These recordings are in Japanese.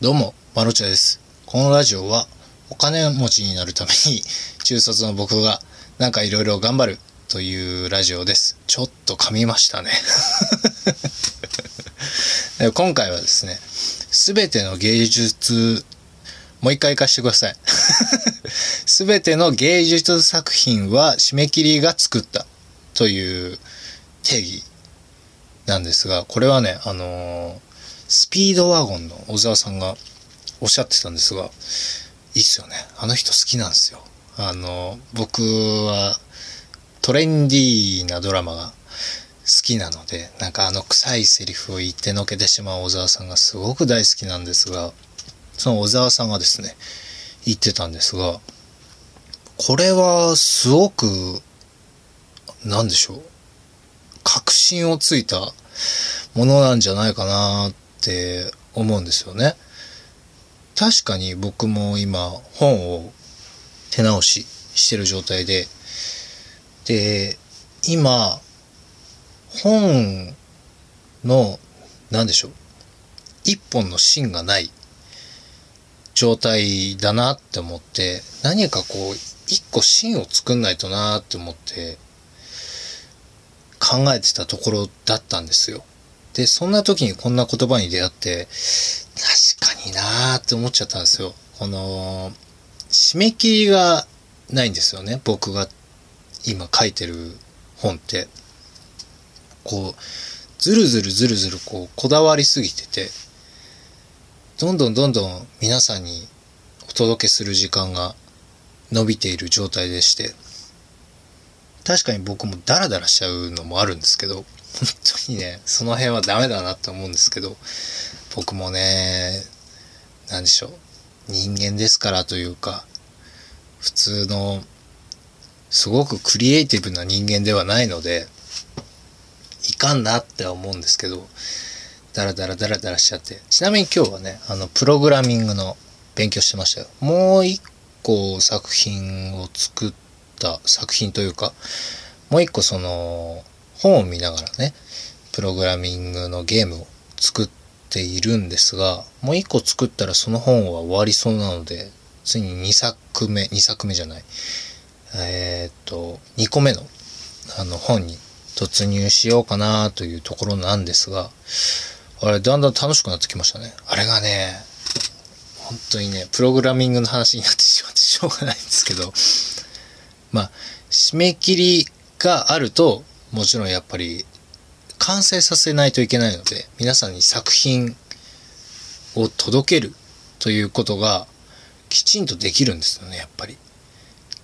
どうも、マロチャです。このラジオは、お金持ちになるために、中卒の僕が、なんかいろいろ頑張るというラジオです。ちょっと噛みましたね。今回はですね、すべての芸術、もう一回行かしてください。すべての芸術作品は締め切りが作ったという定義なんですが、これはね、あのースピードワゴンの小沢さんがおっしゃってたんですが、いいっすよね。あの人好きなんですよ。あの、僕はトレンディーなドラマが好きなので、なんかあの臭いセリフを言ってのけてしまう小沢さんがすごく大好きなんですが、その小沢さんがですね、言ってたんですが、これはすごく、なんでしょう。確信をついたものなんじゃないかなって思うんですよね。確かに僕も今本を手直ししてる状態で、で、今、本の、なんでしょう、一本の芯がない状態だなって思って、何かこう、一個芯を作んないとなって思って、考えてたところだったんですよ。で、そんな時にこんな言葉に出会って、確かになーって思っちゃったんですよ。この、締め切りがないんですよね。僕が今書いてる本って。こう、ずるずるずるずるこう、こだわりすぎてて、どんどんどんどん皆さんにお届けする時間が伸びている状態でして、確かに僕もダラダラしちゃうのもあるんですけど、本当にね、その辺はダメだなって思うんですけど、僕もね、なんでしょう、人間ですからというか、普通の、すごくクリエイティブな人間ではないので、いかんなって思うんですけど、ダラダラダラダラしちゃって。ちなみに今日はね、あの、プログラミングの勉強してましたよ。もう一個作品を作った作品というか、もう一個その、本を見ながらね、プログラミングのゲームを作っているんですが、もう一個作ったらその本は終わりそうなので、ついに2作目、2作目じゃない。えーっと、2個目の、あの、本に突入しようかなというところなんですが、あれ、だんだん楽しくなってきましたね。あれがね、本当にね、プログラミングの話になってしまってしょうがないんですけど、まあ、締め切りがあると、もちろんやっぱり完成させないといけないので、皆さんに作品を届けるということがきちんとできるんですよね、やっぱり。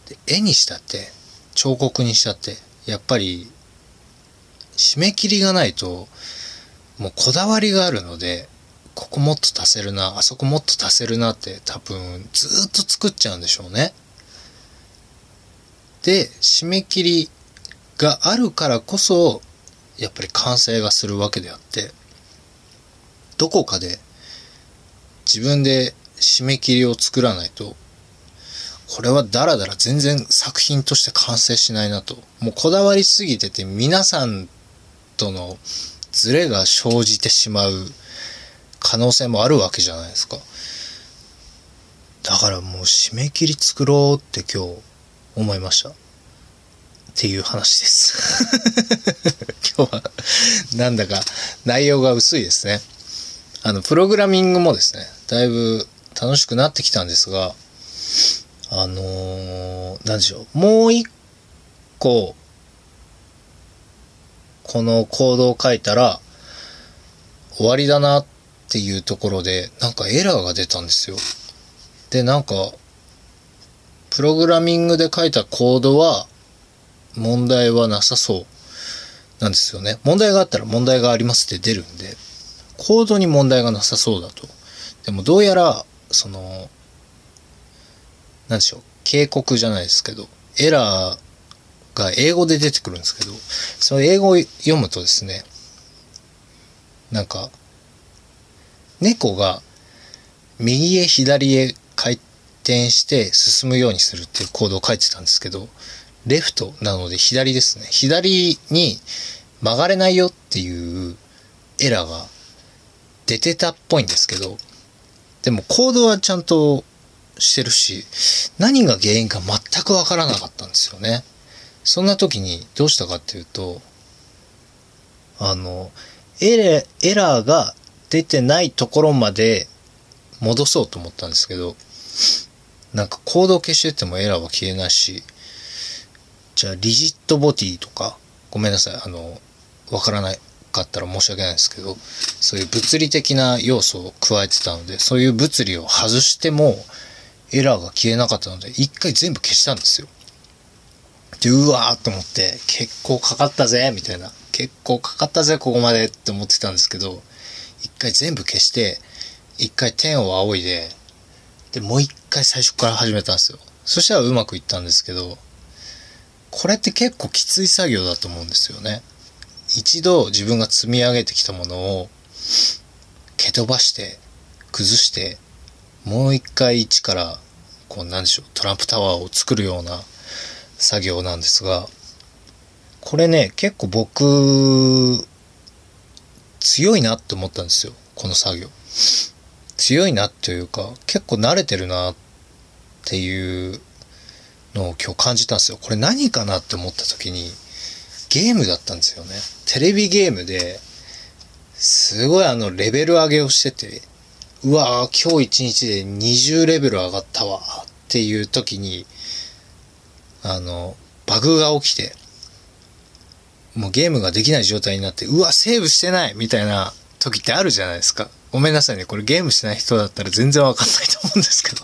で絵にしたって、彫刻にしたって、やっぱり締め切りがないと、もうこだわりがあるので、ここもっと足せるな、あそこもっと足せるなって多分ずっと作っちゃうんでしょうね。で、締め切りがあるからこそ、やっぱり完成がするわけであって、どこかで自分で締め切りを作らないと、これはダラダラ全然作品として完成しないなと。もうこだわりすぎてて皆さんとのズレが生じてしまう可能性もあるわけじゃないですか。だからもう締め切り作ろうって今日思いました。っていう話です。今日はなんだか内容が薄いですね。あの、プログラミングもですね、だいぶ楽しくなってきたんですが、あのー、なんでしょう。もう一個、このコードを書いたら、終わりだなっていうところで、なんかエラーが出たんですよ。で、なんか、プログラミングで書いたコードは、問題はなさそうなんですよね。問題があったら問題がありますって出るんで、コードに問題がなさそうだと。でもどうやら、その、なんでしょう、警告じゃないですけど、エラーが英語で出てくるんですけど、その英語を読むとですね、なんか、猫が右へ左へ回転して進むようにするっていうコードを書いてたんですけど、レフトなので左ですね。左に曲がれないよっていうエラーが出てたっぽいんですけど、でも行動はちゃんとしてるし、何が原因か全くわからなかったんですよね。そんな時にどうしたかっていうと、あの、エレエラーが出てないところまで戻そうと思ったんですけど、なんかコードを消しててもエラーは消えないし、じゃあリジットボディとか、ごめんなさい、あの、わからないかったら申し訳ないですけど、そういう物理的な要素を加えてたので、そういう物理を外してもエラーが消えなかったので、一回全部消したんですよ。で、うわーと思って、結構かかったぜみたいな。結構かかったぜ、ここまでって思ってたんですけど、一回全部消して、一回天を仰いで、で、もう一回最初から始めたんですよ。そしたらうまくいったんですけど、これって結構きつい作業だと思うんですよね。一度自分が積み上げてきたものを蹴飛ばして、崩して、もう一回一から、こうなんでしょう、トランプタワーを作るような作業なんですが、これね、結構僕、強いなって思ったんですよ。この作業。強いなというか、結構慣れてるなっていうのを今日感じたんですよ。これ何かなって思った時に、ゲームだったんですよね。テレビゲームで、すごいあの、レベル上げをしてて、うわぁ、今日一日で20レベル上がったわっていう時に、あの、バグが起きて、もうゲームができない状態になって、うわ、セーブしてないみたいな時ってあるじゃないですか。ごめんなさいね。これゲームしてない人だったら全然わかんないと思うんですけど。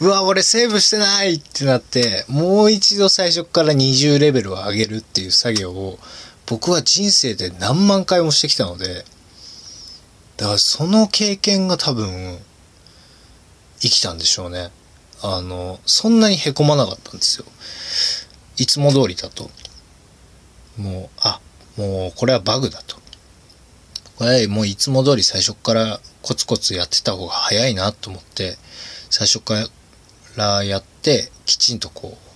うわ、俺セーブしてないってなって、もう一度最初から20レベルを上げるっていう作業を、僕は人生で何万回もしてきたので、だからその経験が多分、生きたんでしょうね。あの、そんなに凹まなかったんですよ。いつも通りだと。もう、あ、もうこれはバグだと。これもういつも通り最初からコツコツやってた方が早いなと思って、最初かららやって、きちんとこう、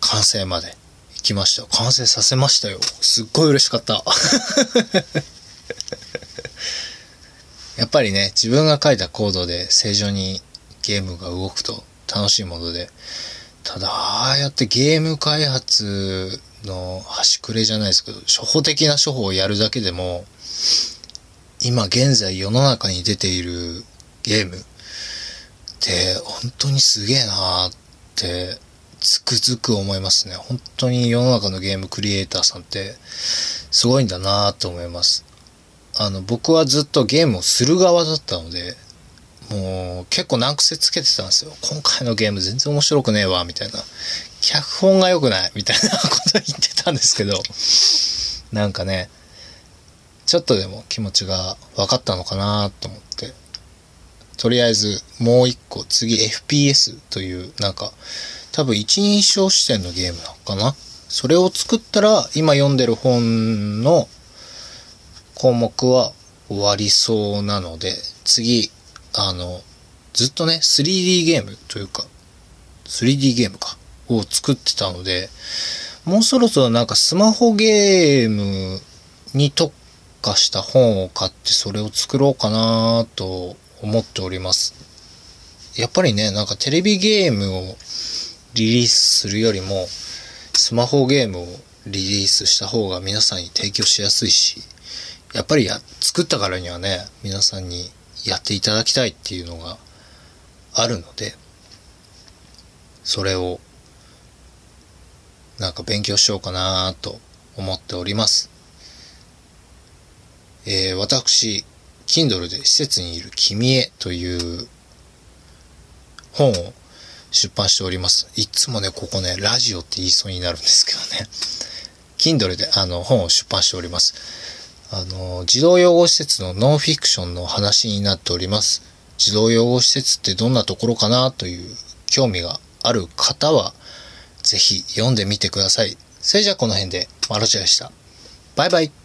完成まで行きました。完成させましたよ。すっごい嬉しかった。やっぱりね、自分が書いたコードで正常にゲームが動くと楽しいもので、ただ、ああやってゲーム開発の端くれじゃないですけど、初歩的な処方をやるだけでも、今現在世の中に出ているゲームって本当にすげえなーってつくづく思いますね。本当に世の中のゲームクリエイターさんってすごいんだなーと思います。あの、僕はずっとゲームをする側だったので、もう結構難癖つけてたんですよ。今回のゲーム全然面白くねえわ、みたいな。脚本が良くない、みたいなこと言ってたんですけど、なんかね、ちょっとでも気持ちが分かったのかなと思って、とりあえずもう一個次 FPS というなんか多分一人称視点のゲームなのかな？それを作ったら今読んでる本の項目は終わりそうなので、次、あの、ずっとね、3D ゲームというか、3D ゲームか、を作ってたので、もうそろそろなんかスマホゲームに特化した本を買ってそれを作ろうかなと思っております。やっぱりね、なんかテレビゲームをリリースするよりも、スマホゲームをリリースした方が皆さんに提供しやすいし、やっぱりや、作ったからにはね、皆さんにやっていただきたいっていうのがあるので、それを、なんか勉強しようかなと思っております。えー、私、Kindle で施設にいる君へという本を出版しております。いつもね、ここね、ラジオって言いそうになるんですけどね。Kindle であの本を出版しております。あの、児童養護施設のノンフィクションの話になっております。児童養護施設ってどんなところかなという興味がある方は、ぜひ読んでみてください。それじゃあこの辺で、マロチでした。バイバイ。